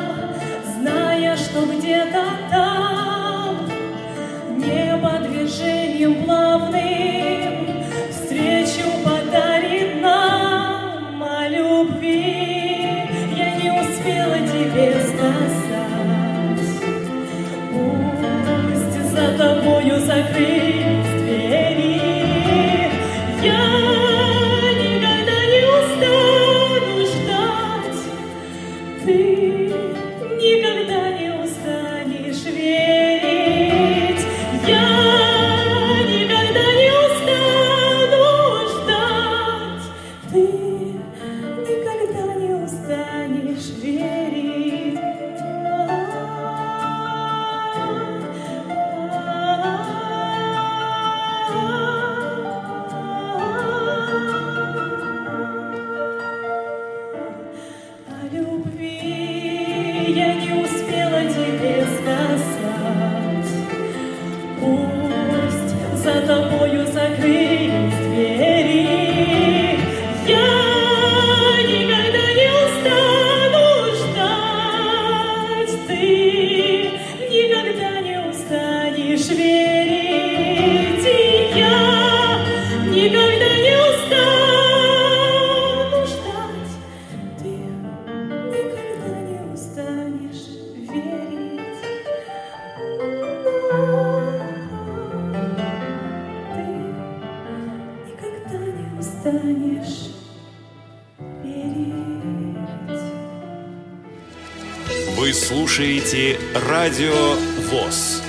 Роза слушаете Радио ВОЗ.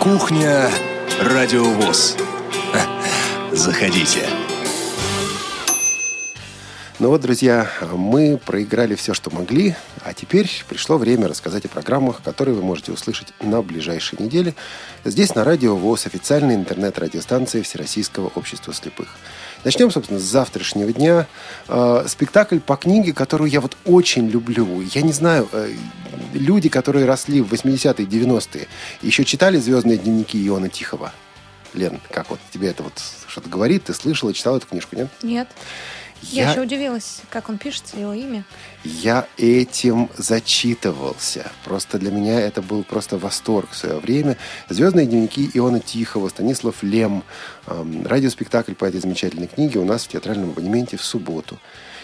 Кухня Радио ВОЗ. Заходите. Ну вот, друзья, мы проиграли все, что могли, а теперь пришло время рассказать о программах, которые вы можете услышать на ближайшей неделе здесь на Радио ВОЗ, официальной интернет-радиостанции Всероссийского общества слепых. Начнем, собственно, с завтрашнего дня. Э, спектакль по книге, которую я вот очень люблю. Я не знаю, э, люди, которые росли в 80-е, 90-е, еще читали «Звездные дневники» Иона Тихого? Лен, как вот тебе это вот что-то говорит? Ты слышала, читала эту книжку, нет? Нет. Я, я еще удивилась, как он пишется, его имя. Я этим зачитывался. Просто для меня это был просто восторг в свое время. «Звездные дневники» Иона Тихого, Станислав Лем. Радиоспектакль по этой замечательной книге у нас в театральном абонементе в субботу.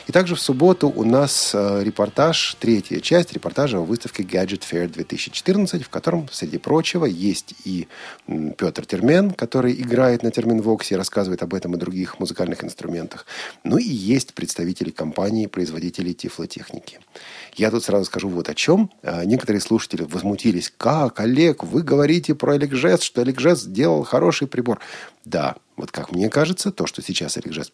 И также в субботу у нас э, репортаж, третья часть репортажа о выставке Gadget Fair 2014, в котором, среди прочего, есть и Петр Термен, который играет на терминвоксе и рассказывает об этом и других музыкальных инструментах. Ну и есть представители компании, производителей тифлотехники. Я тут сразу скажу вот о чем. Э, некоторые слушатели возмутились. Как, Олег, вы говорите про Эликжес, что Эликжес сделал хороший прибор. Да, вот как мне кажется, то, что сейчас Эликжест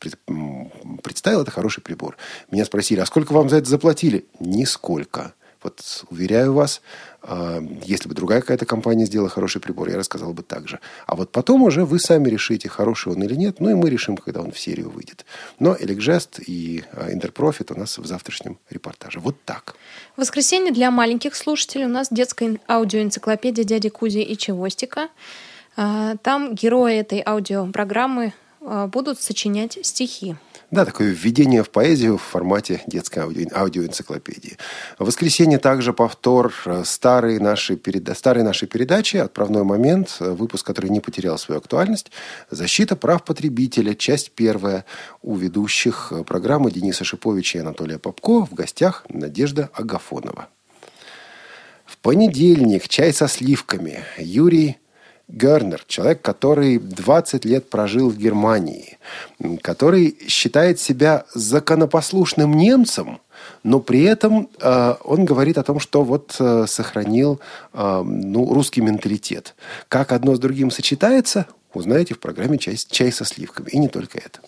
представил, это хороший прибор. Меня спросили, а сколько вам за это заплатили? Нисколько. Вот уверяю вас, а, если бы другая какая-то компания сделала хороший прибор, я рассказал бы так же. А вот потом уже вы сами решите, хороший он или нет, ну и мы решим, когда он в серию выйдет. Но Эликжест и Интерпрофит у нас в завтрашнем репортаже. Вот так. Воскресенье для маленьких слушателей у нас детская аудиоэнциклопедия дяди Кузи и Чевостика. А, там герои этой аудиопрограммы а, будут сочинять стихи. Да, такое введение в поэзию в формате детской аудио, аудиоэнциклопедии. В воскресенье также повтор э, старой нашей, переда старой нашей передачи «Отправной момент», э, выпуск, который не потерял свою актуальность. «Защита прав потребителя», часть первая у ведущих э, программы Дениса Шиповича и Анатолия Попко. В гостях Надежда Агафонова. В понедельник «Чай со сливками». Юрий Гернер, человек, который 20 лет прожил в Германии, который считает себя законопослушным немцем, но при этом э, он говорит о том, что вот э, сохранил э, ну, русский менталитет. Как одно с другим сочетается, узнаете в программе «Чай, «Чай со сливками». И не только это.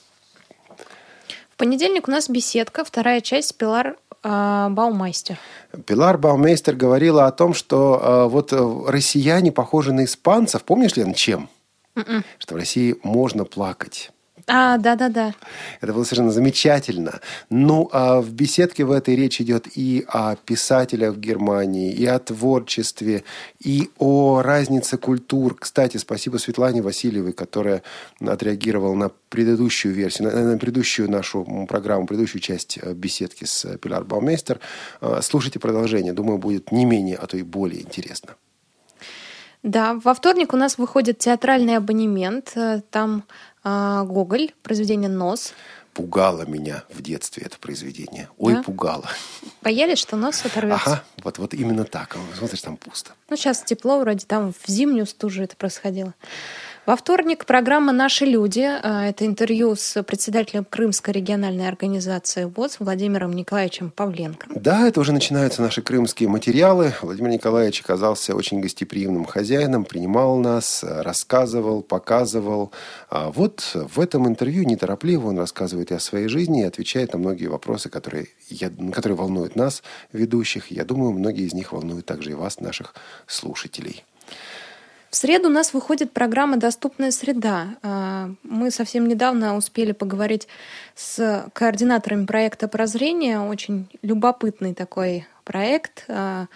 В понедельник у нас беседка, вторая часть Пилар а, Баумайстер. Пилар Баумейстер говорила о том, что э, вот э, россияне похожи на испанцев. Помнишь, Лен, чем? Mm-mm. М-м. Что в России можно плакать А, да-да-да. Это было совершенно замечательно. Ну, а в беседке в этой речь идет и о писателях в Германии, и о творчестве, и о разнице культур. Кстати, спасибо Светлане Васильевой, которая отреагировала на предыдущую версию, на, на предыдущую нашу программу, предыдущую часть э, беседки с Пилар Баумейстер. Э, слушайте продолжение. Думаю, будет не менее, а то и более интересно. Да, во вторник у нас выходит театральный абонемент. Э, там э, Гоголь, произведение «Нос». Пугало меня в детстве это произведение. Ой, да? пугало. Боялись, что нос оторвется? Ага, вот, вот именно так. Смотришь, там пусто. Ну, сейчас тепло вроде, там в зимнюю стужу это происходило. Во вторник программа «Наши люди». А, это интервью с председателем Крымской региональной организации ВОЗ Владимиром Николаевичем Павленко. Да, это уже начинаются наши крымские материалы. Владимир Николаевич оказался очень гостеприимным хозяином, принимал нас, рассказывал, показывал. А вот в этом интервью неторопливо он рассказывает и о своей жизни, и отвечает на многие вопросы, которые, я, которые волнуют нас, ведущих. Я думаю, многие из них волнуют также и вас, наших слушателей. В среду у нас выходит программа «Доступная среда». А, мы совсем недавно успели поговорить с координаторами проекта «Прозрение». Очень любопытный такой проект. А,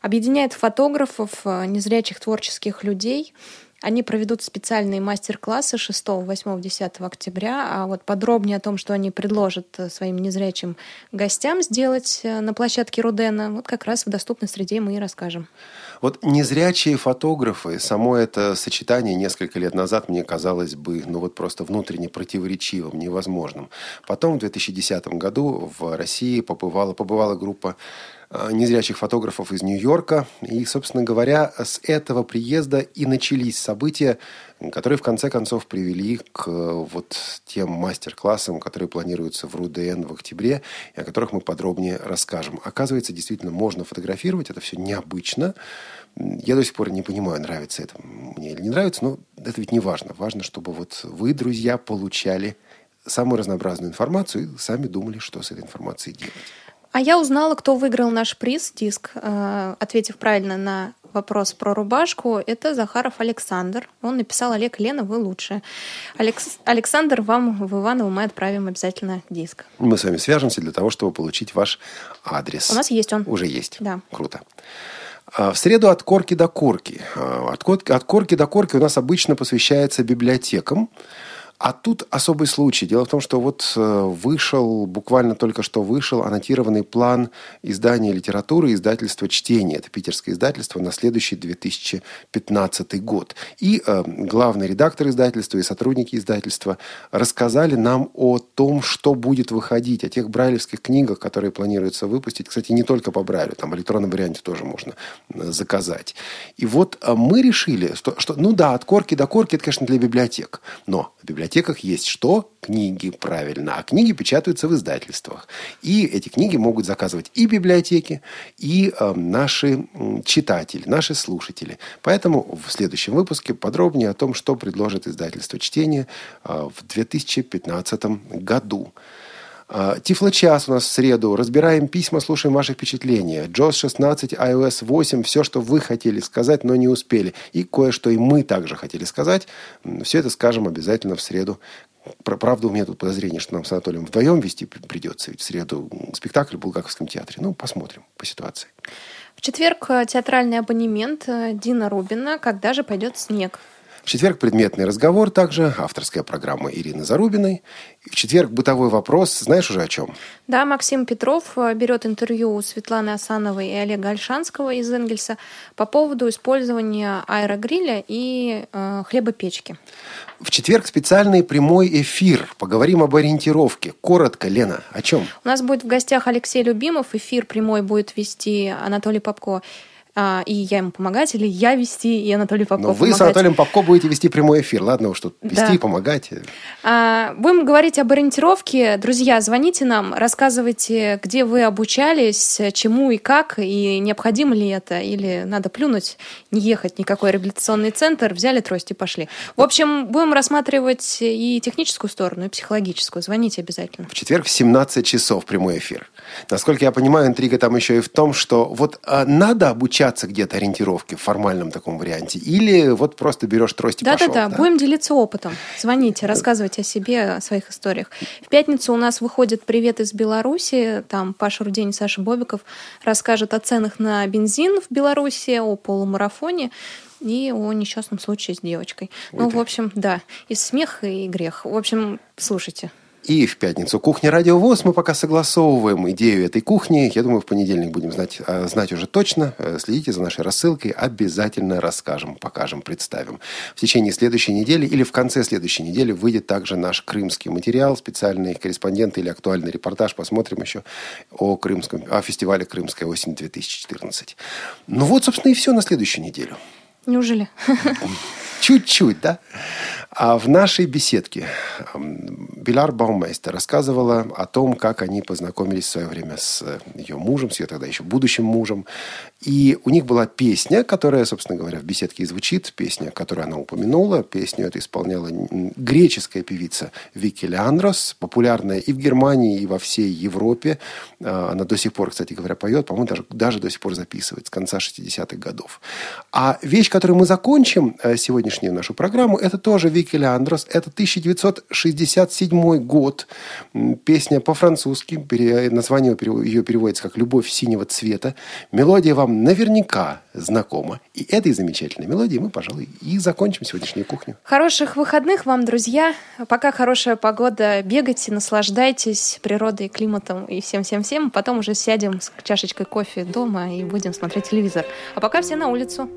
объединяет фотографов, а, незрячих творческих людей – они проведут специальные мастер-классы 6, 8, 10 октября. А вот подробнее о том, что они предложат э, своим незрячим гостям сделать э, на площадке Рудена, вот как раз в доступной среде мы и расскажем. Вот незрячие фотографы, само это сочетание несколько лет назад мне казалось бы, ну вот просто внутренне противоречивым, невозможным. Потом в 2010 году в России побывала, побывала группа незрячих фотографов из Нью-Йорка. И, собственно говоря, с этого приезда и начались события, которые в конце концов привели к э, вот тем мастер-классам, которые планируются в РУДН в октябре, и о которых мы подробнее расскажем. Оказывается, действительно можно фотографировать, это все необычно. Я до сих пор не понимаю, нравится это мне или не нравится, но это ведь не важно. Важно, чтобы вот вы, друзья, получали самую разнообразную информацию и сами думали, что с этой информацией делать. А я узнала, кто выиграл наш приз, диск, э, ответив правильно на вопрос про рубашку. Это Захаров Александр. Он написал «Олег, Лена, вы лучшие». Алекс... Александр, вам в Иваново мы отправим обязательно диск. Мы с вами свяжемся для того, чтобы получить ваш адрес. У нас есть он. Уже есть? Да. Круто. А, в среду от корки до корки. А, от корки до корки у нас обычно посвящается библиотекам. А тут особый случай. Дело в том, что вот э, вышел, буквально только что вышел аннотированный план издания литературы издательства «Чтение». Это питерское издательство на следующий 2015 год. И э, главный редактор издательства и сотрудники издательства рассказали нам о том, что будет выходить, о тех брайлевских книгах, которые планируется выпустить. Кстати, не только по брайлю, там в электронном варианте тоже можно э, заказать. И вот э, мы решили, что, что ну да, от корки до корки это, конечно, для библиотек. Но библиотека библиотеках есть что? Книги, правильно. А книги печатаются в издательствах. И эти книги могут заказывать и библиотеки, и э, наши читатели, наши слушатели. Поэтому в следующем выпуске подробнее о том, что предложит издательство чтения э, в 2015 году. А, Тифло-час у нас в среду. Разбираем письма, слушаем ваши впечатления. JOS 16, iOS 8, все, что вы хотели сказать, но не успели. И кое-что и мы также хотели сказать. Все это скажем обязательно в среду. Правда, у меня тут подозрение, что нам с Анатолием вдвоем вести придется. Ведь в среду спектакль в Булгаковском театре. Ну, посмотрим по ситуации. В четверг э, театральный абонемент э, Дина Рубина «Когда же пойдет снег?» В четверг предметный разговор также, авторская программа Ирины Зарубиной. В четверг бытовой вопрос. Знаешь уже о чем? Да, Максим Петров э, берет интервью у Светланы Асановой и Олега Альшанского из Энгельса по поводу использования аэрогриля и э, хлебопечки. В четверг специальный прямой эфир. Поговорим об ориентировке. Коротко, Лена, о чем? У нас будет в гостях Алексей Любимов. Эфир прямой будет вести Анатолий Попко а, и я ему помогать, или я вести, и Анатолий Попко Но вы помогать. с Анатолием Попко будете вести прямой эфир. Ладно уж тут вести, да. помогать. А, будем говорить об ориентировке. Друзья, звоните нам, рассказывайте, где вы обучались, чему и как, и необходимо ли это, или надо плюнуть, не ехать никакой реабилитационный центр, взяли трость и пошли. В общем, будем рассматривать и техническую сторону, и психологическую. Звоните обязательно. В четверг в 17 часов прямой эфир. Насколько я понимаю, интрига там еще и в том, что вот а, надо обучать обучаться где-то ориентировке в формальном таком варианте? Или вот просто берешь трость и да, пошел? Да-да-да, будем делиться опытом. Звоните, рассказывайте о себе, о своих историях. В пятницу у нас выходит «Привет из Беларуси». Там Паша Рудень и Саша Бобиков расскажут о ценах на бензин в Беларуси, о полумарафоне и о несчастном случае с девочкой. Ой, ну, да. в общем, да, и смех, и грех. В общем, слушайте. И в пятницу кухня Радио ВОЗ. Мы пока согласовываем идею этой кухни. Я думаю, в понедельник будем знать, э, знать уже точно. Э, следите за нашей рассылкой. Обязательно расскажем, покажем, представим. В течение следующей недели или в конце следующей недели выйдет также наш крымский материал, специальный корреспондент или актуальный репортаж. Посмотрим еще о, крымском, о фестивале «Крымская осень-2014». Ну вот, собственно, и все на следующую неделю. Неужели? Чуть-чуть, да? А в нашей беседке Биляр Баумейстер рассказывала о том, как они познакомились в свое время с ее мужем, с ее тогда еще будущим мужем. И у них была песня, которая, собственно говоря, в беседке и звучит. Песня, которую она упомянула. Песню эту исполняла греческая певица Вики Леандрос, популярная и в Германии, и во всей Европе. А, она до сих пор, кстати говоря, поет. По-моему, даже, даже до сих пор записывает с конца 60-х годов. А вещь, которую мы закончим э, сегодняшнюю нашу программу, это тоже Вики Леандрос. Это 1967 год. Песня по-французски. Название ее переводится как «Любовь синего цвета». Мелодия вам наверняка знакома. И этой замечательной мелодией мы, пожалуй, и закончим сегодняшнюю кухню. Хороших выходных вам, друзья. Пока хорошая погода, бегайте, наслаждайтесь природой, климатом и всем-всем-всем. Потом уже сядем с чашечкой кофе дома и будем смотреть телевизор. А пока все на улицу.